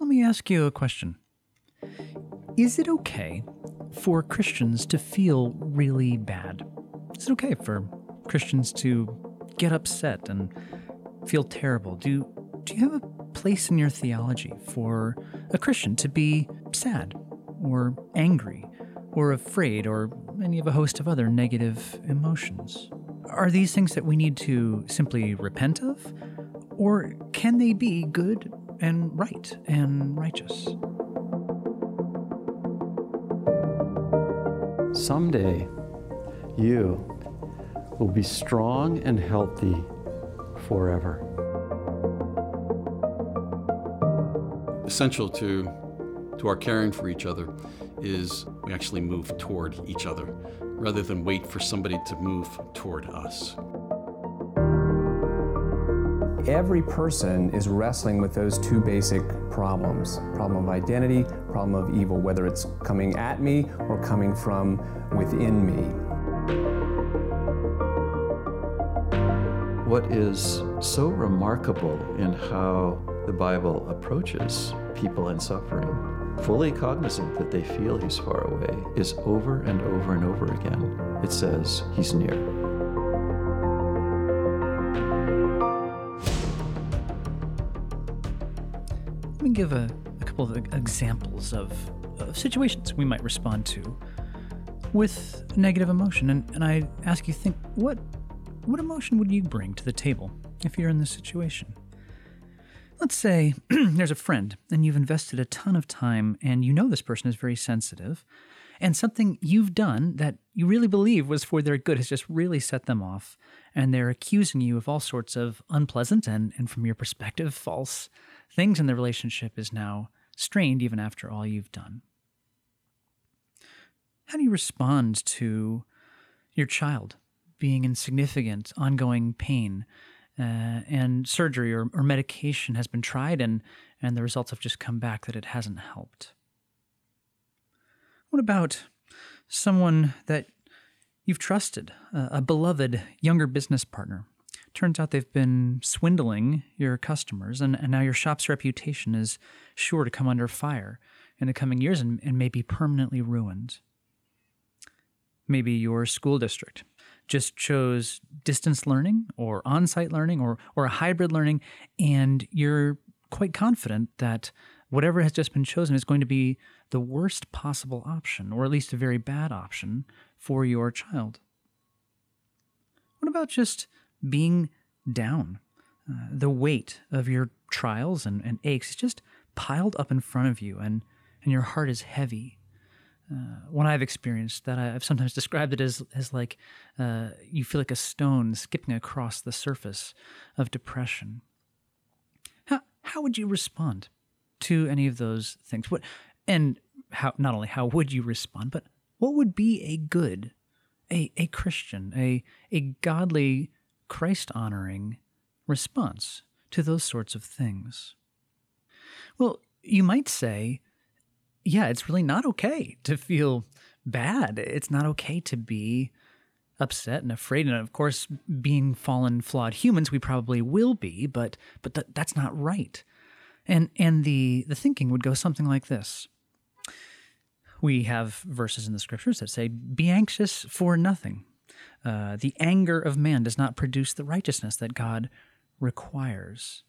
Let me ask you a question. Is it okay for Christians to feel really bad? Is it okay for Christians to get upset and feel terrible? Do, do you have a place in your theology for a Christian to be sad or angry or afraid or any of a host of other negative emotions? Are these things that we need to simply repent of? Or can they be good and right and righteous? Someday, you will be strong and healthy forever. Essential to, to our caring for each other is we actually move toward each other rather than wait for somebody to move toward us. Every person is wrestling with those two basic problems problem of identity, problem of evil, whether it's coming at me or coming from within me. What is so remarkable in how the Bible approaches people in suffering, fully cognizant that they feel he's far away, is over and over and over again. It says he's near. Give a, a couple of examples of, of situations we might respond to with negative emotion. And, and I ask you think, what, what emotion would you bring to the table if you're in this situation? Let's say there's a friend and you've invested a ton of time and you know this person is very sensitive and something you've done that you really believe was for their good has just really set them off and they're accusing you of all sorts of unpleasant and, and from your perspective, false things in the relationship is now strained even after all you've done. How do you respond to your child being in significant ongoing pain uh, and surgery or, or medication has been tried and, and the results have just come back that it hasn't helped. What about someone that you've trusted, uh, a beloved younger business partner? Turns out they've been swindling your customers, and, and now your shop's reputation is sure to come under fire in the coming years and, and may be permanently ruined. Maybe your school district just chose distance learning or on site learning or, or a hybrid learning, and you're quite confident that whatever has just been chosen is going to be the worst possible option, or at least a very bad option for your child. What about just being down? Uh, the weight of your trials and, and aches is just piled up in front of you, and, and your heart is heavy uh, one I've experienced that I've sometimes described it as as like uh, you feel like a stone skipping across the surface of depression. How how would you respond to any of those things? What and how not only how would you respond, but what would be a good, a a Christian, a a godly, Christ honoring response to those sorts of things? Well, you might say yeah, it's really not okay to feel bad. It's not okay to be upset and afraid. And of course, being fallen, flawed humans, we probably will be, but but th- that's not right. And and the the thinking would go something like this. We have verses in the scriptures that say, "Be anxious for nothing." Uh, the anger of man does not produce the righteousness that God requires.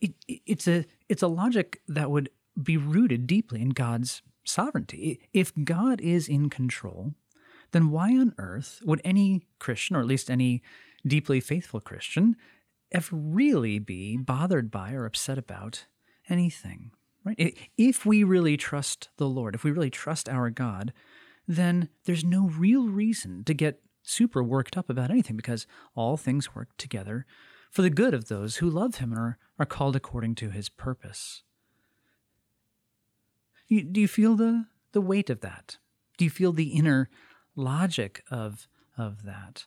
It, it's a it's a logic that would be rooted deeply in God's sovereignty. If God is in control, then why on earth would any Christian, or at least any deeply faithful Christian, ever really be bothered by or upset about anything? Right? If we really trust the Lord, if we really trust our God, then there's no real reason to get super worked up about anything because all things work together for the good of those who love Him and are, are called according to His purpose. You, do you feel the the weight of that? Do you feel the inner logic of of that?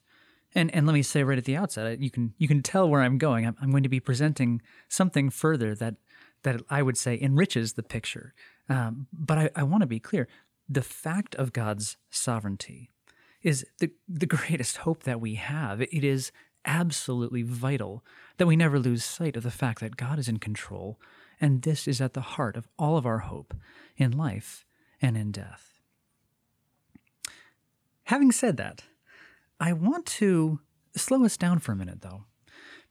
And and let me say right at the outset, you can you can tell where I'm going. I'm, I'm going to be presenting something further that that I would say enriches the picture. Um, but I, I want to be clear: the fact of God's sovereignty is the the greatest hope that we have. It is absolutely vital that we never lose sight of the fact that God is in control And this is at the heart of all of our hope in life and in death. Having said that, I want to slow us down for a minute, though,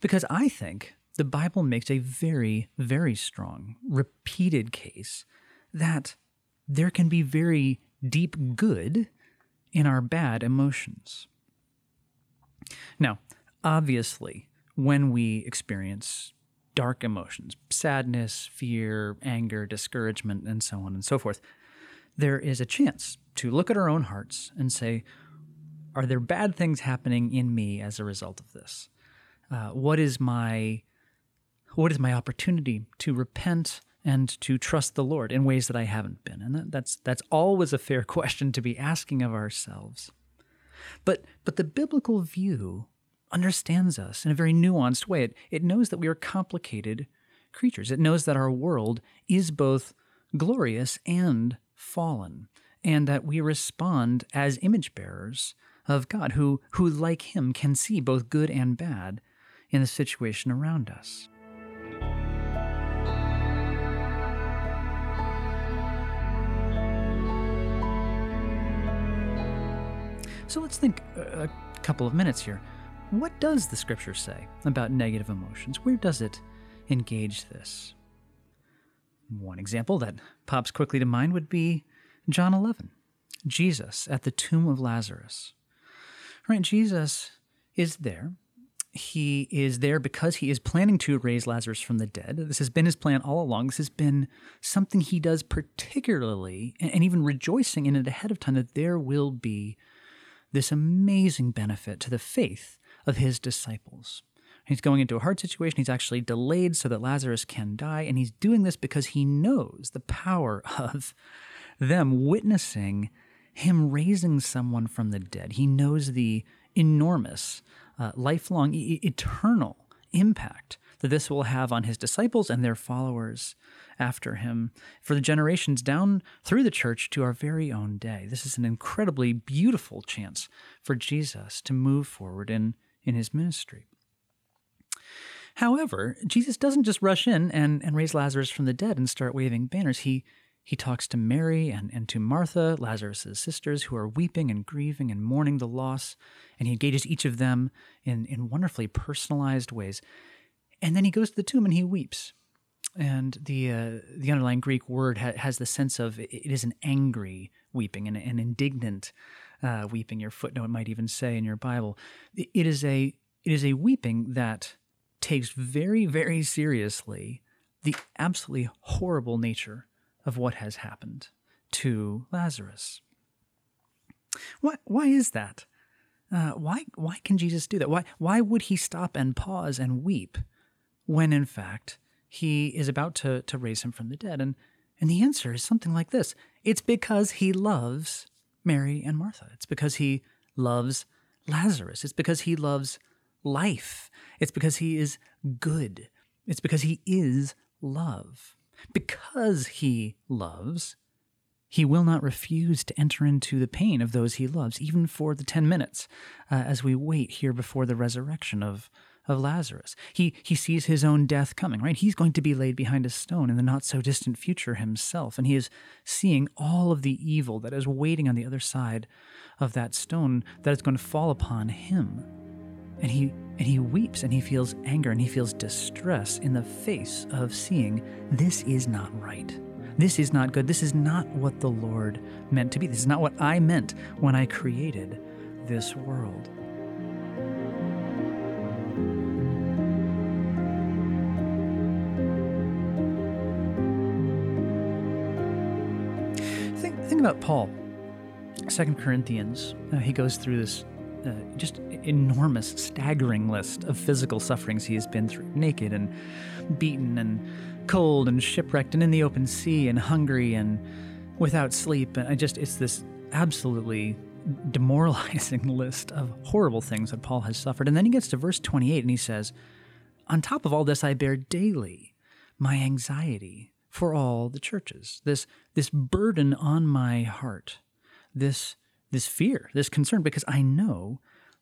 because I think the Bible makes a very, very strong, repeated case that there can be very deep good in our bad emotions. Now, obviously, when we experience dark emotions, sadness, fear, anger, discouragement, and so on and so forth, there is a chance to look at our own hearts and say, are there bad things happening in me as a result of this? Uh, what is my what is my opportunity to repent and to trust the Lord in ways that I haven't been? And that, that's that's always a fair question to be asking of ourselves. But but the biblical view understands us in a very nuanced way. It, it knows that we are complicated creatures. It knows that our world is both glorious and fallen, and that we respond as image bearers of God, who, who like Him can see both good and bad in the situation around us. So let's think a couple of minutes here. What does the scripture say about negative emotions? Where does it engage this? One example that pops quickly to mind would be John 11, Jesus at the tomb of Lazarus. Right, Jesus is there. He is there because he is planning to raise Lazarus from the dead. This has been his plan all along. This has been something he does particularly, and even rejoicing in it ahead of time that there will be this amazing benefit to the faith of his disciples. He's going into a hard situation. He's actually delayed so that Lazarus can die. And he's doing this because he knows the power of them witnessing him raising someone from the dead. He knows the enormous, uh, lifelong, e- eternal impact that this will have on his disciples and their followers after him for the generations down through the church to our very own day. This is an incredibly beautiful chance for Jesus to move forward in, in his ministry. However, Jesus doesn't just rush in and, and raise Lazarus from the dead and start waving banners. He he talks to Mary and, and to Martha, Lazarus' sisters, who are weeping and grieving and mourning the loss, and he engages each of them in, in wonderfully personalized ways. And then he goes to the tomb and he weeps. And the uh, the underlying Greek word ha- has the sense of it is an angry weeping, an, an indignant uh, weeping. Your footnote might even say in your Bible, it is a it is a weeping that takes very very seriously the absolutely horrible nature of what has happened to Lazarus. Why, why is that? Uh, why, why can Jesus do that? Why, why would he stop and pause and weep when, in fact, he is about to, to raise him from the dead? And, and the answer is something like this it's because he loves Mary and Martha. It's because he loves Lazarus. It's because he loves life. It's because he is good. It's because he is love. Because he loves, he will not refuse to enter into the pain of those he loves, even for the 10 minutes uh, as we wait here before the resurrection of, of Lazarus. He, he sees his own death coming, right? He's going to be laid behind a stone in the not so distant future himself, and he is seeing all of the evil that is waiting on the other side of that stone that is going to fall upon him and he and he weeps and he feels anger and he feels distress in the face of seeing this is not right. This is not good. This is not what the Lord meant to be. This is not what I meant when I created this world. Think about Paul. Second Corinthians, uh, he goes through this uh, just enormous, staggering list of physical sufferings he has been through naked and beaten and cold and shipwrecked and in the open sea and hungry and without sleep. And I just, it's this absolutely demoralizing list of horrible things that Paul has suffered. And then he gets to verse 28 and he says, On top of all this, I bear daily my anxiety for all the churches, this, this burden on my heart, this this fear, this concern, because I know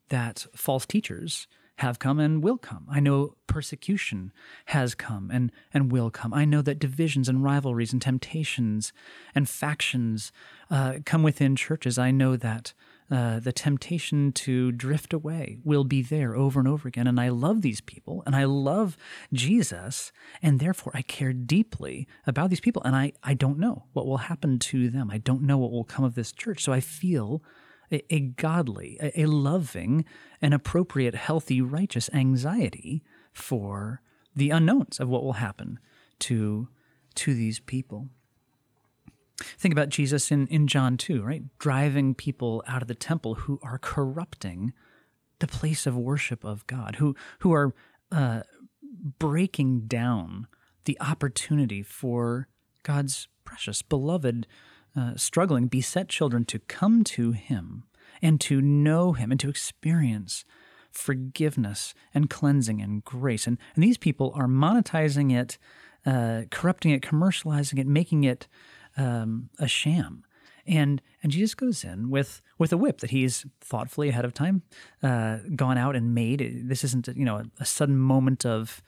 that false teachers have come and will come. I know persecution has come and, and will come. I know that divisions and rivalries and temptations and factions uh, come within churches. I know that uh, the temptation to drift away will be there over and over again. And I love these people and I love Jesus. And therefore, I care deeply about these people. And I, I don't know what will happen to them. I don't know what will come of this church. So I feel a, a godly, a, a loving, an appropriate, healthy, righteous anxiety for the unknowns of what will happen to, to these people. Think about Jesus in, in John 2, right? Driving people out of the temple who are corrupting the place of worship of God, who, who are uh, breaking down the opportunity for God's precious, beloved, uh, struggling, beset children to come to Him and to know Him and to experience forgiveness and cleansing and grace. And, and these people are monetizing it, uh, corrupting it, commercializing it, making it um, a sham. And and Jesus goes in with with a whip that he's thoughtfully ahead of time uh, gone out and made. This isn't you know a, a sudden moment of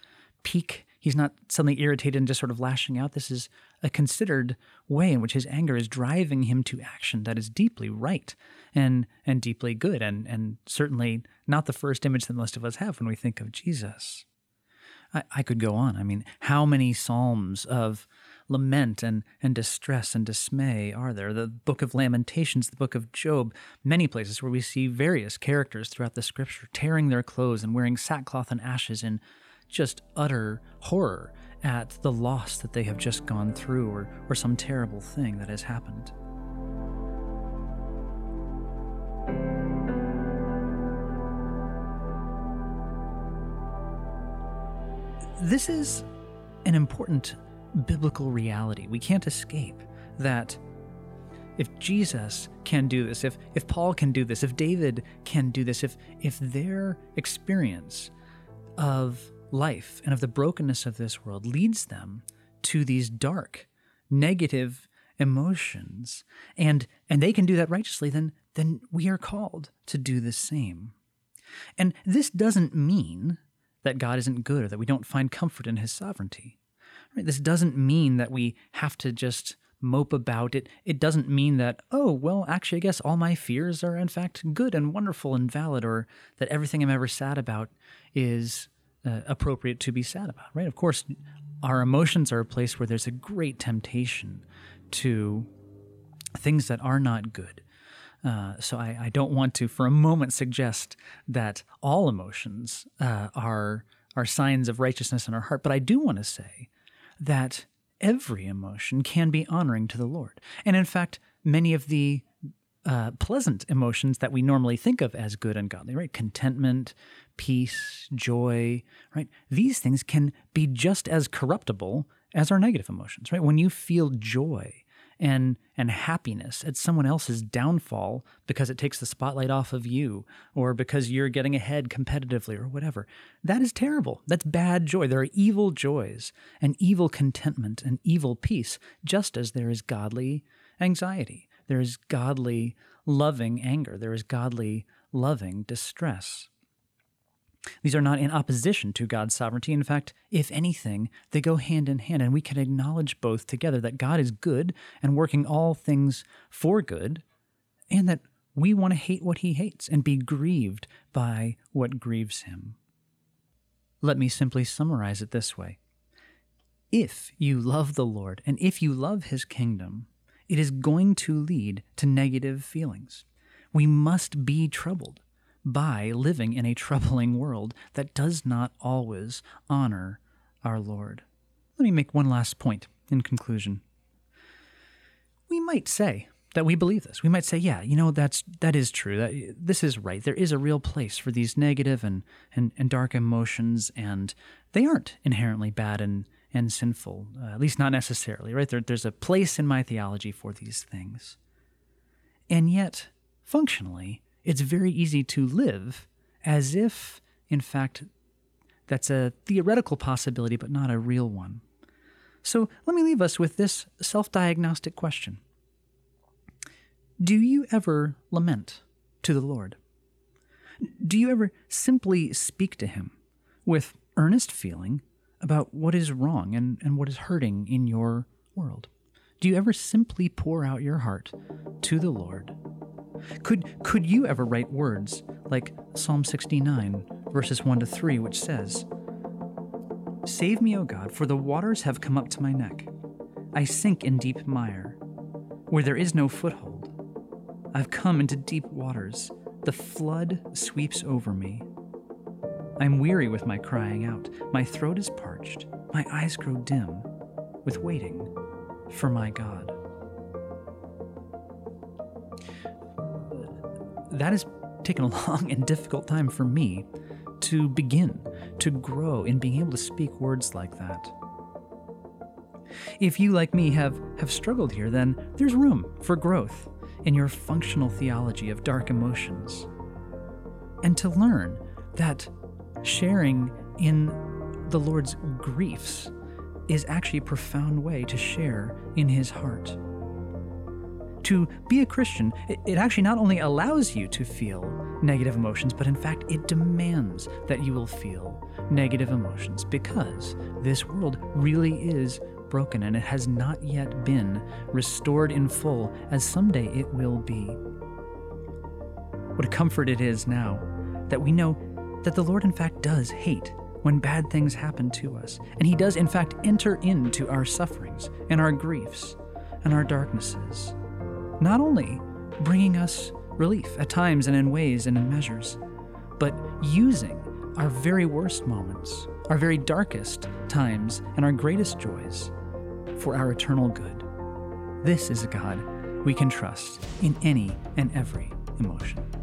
pique. He's not suddenly irritated and just sort of lashing out. This is a considered way in which his anger is driving him to action that is deeply right and and deeply good and and certainly not the first image that most of us have when we think of Jesus. I, I could go on. I mean, how many psalms of lament and, and distress and dismay are there? The book of Lamentations, the book of Job, many places where we see various characters throughout the scripture tearing their clothes and wearing sackcloth and ashes in just utter horror at the loss that they have just gone through or, or some terrible thing that has happened. This is an important biblical reality. We can't escape that if Jesus can do this, if, if Paul can do this, if David can do this, if, if their experience of life and of the brokenness of this world leads them to these dark, negative emotions, and, and they can do that righteously, then, then we are called to do the same. And this doesn't mean that God isn't good or that we don't find comfort in his sovereignty. Right? This doesn't mean that we have to just mope about it. It doesn't mean that, oh, well, actually, I guess all my fears are in fact good and wonderful and valid, or that everything I'm ever sad about is uh, appropriate to be sad about, right? Of course, our emotions are a place where there's a great temptation to things that are not good. Uh, so I, I, don't want to, for a moment, suggest that all emotions uh, are are signs of righteousness in our heart. But I do want to say that every emotion can be honoring to the Lord. And in fact, many of the uh, pleasant emotions that we normally think of as good and godly, right? Contentment, peace, joy, right? These things can be just as corruptible as our negative emotions, right? When you feel joy, and and happiness at someone else's downfall because it takes the spotlight off of you or because you're getting ahead competitively or whatever. That is terrible. That's bad joy. There are evil joys and evil contentment and evil peace just as there is godly anxiety. There is godly loving anger. There is godly loving distress these are not in opposition to God's sovereignty. In fact, if anything, they go hand in hand, and we can acknowledge both together that God is good and working all things for good, and that we want to hate what he hates and be grieved by what grieves him. Let me simply summarize it this way If you love the Lord and if you love his kingdom, it is going to lead to negative feelings. We must be troubled by living in a troubling world that does not always honor our Lord. Let me make one last point in conclusion. We might say that we believe this. We might say, yeah, you know, that's that is true. That this is right. There is a real place for these negative and, and, and dark emotions, and they aren't inherently bad and, and sinful, uh, at least not necessarily, right? There, there's a place in my theology for these things. And yet, functionally, it's very easy to live as if, in fact, that's a theoretical possibility, but not a real one. So let me leave us with this self diagnostic question Do you ever lament to the Lord? Do you ever simply speak to Him with earnest feeling about what is wrong and, and what is hurting in your world? Do you ever simply pour out your heart to the Lord? Could, could you ever write words like Psalm 69, verses 1 to 3, which says, Save me, O God, for the waters have come up to my neck. I sink in deep mire, where there is no foothold. I've come into deep waters. The flood sweeps over me. I'm weary with my crying out. My throat is parched. My eyes grow dim with waiting for my God. That has taken a long and difficult time for me to begin to grow in being able to speak words like that. If you, like me, have, have struggled here, then there's room for growth in your functional theology of dark emotions. And to learn that sharing in the Lord's griefs is actually a profound way to share in His heart. To be a Christian, it actually not only allows you to feel negative emotions, but in fact, it demands that you will feel negative emotions because this world really is broken and it has not yet been restored in full, as someday it will be. What a comfort it is now that we know that the Lord, in fact, does hate when bad things happen to us. And He does, in fact, enter into our sufferings and our griefs and our darknesses, not only bringing us relief at times and in ways and in measures, but using our very worst moments, our very darkest times, and our greatest joys for our eternal good. This is a God we can trust in any and every emotion.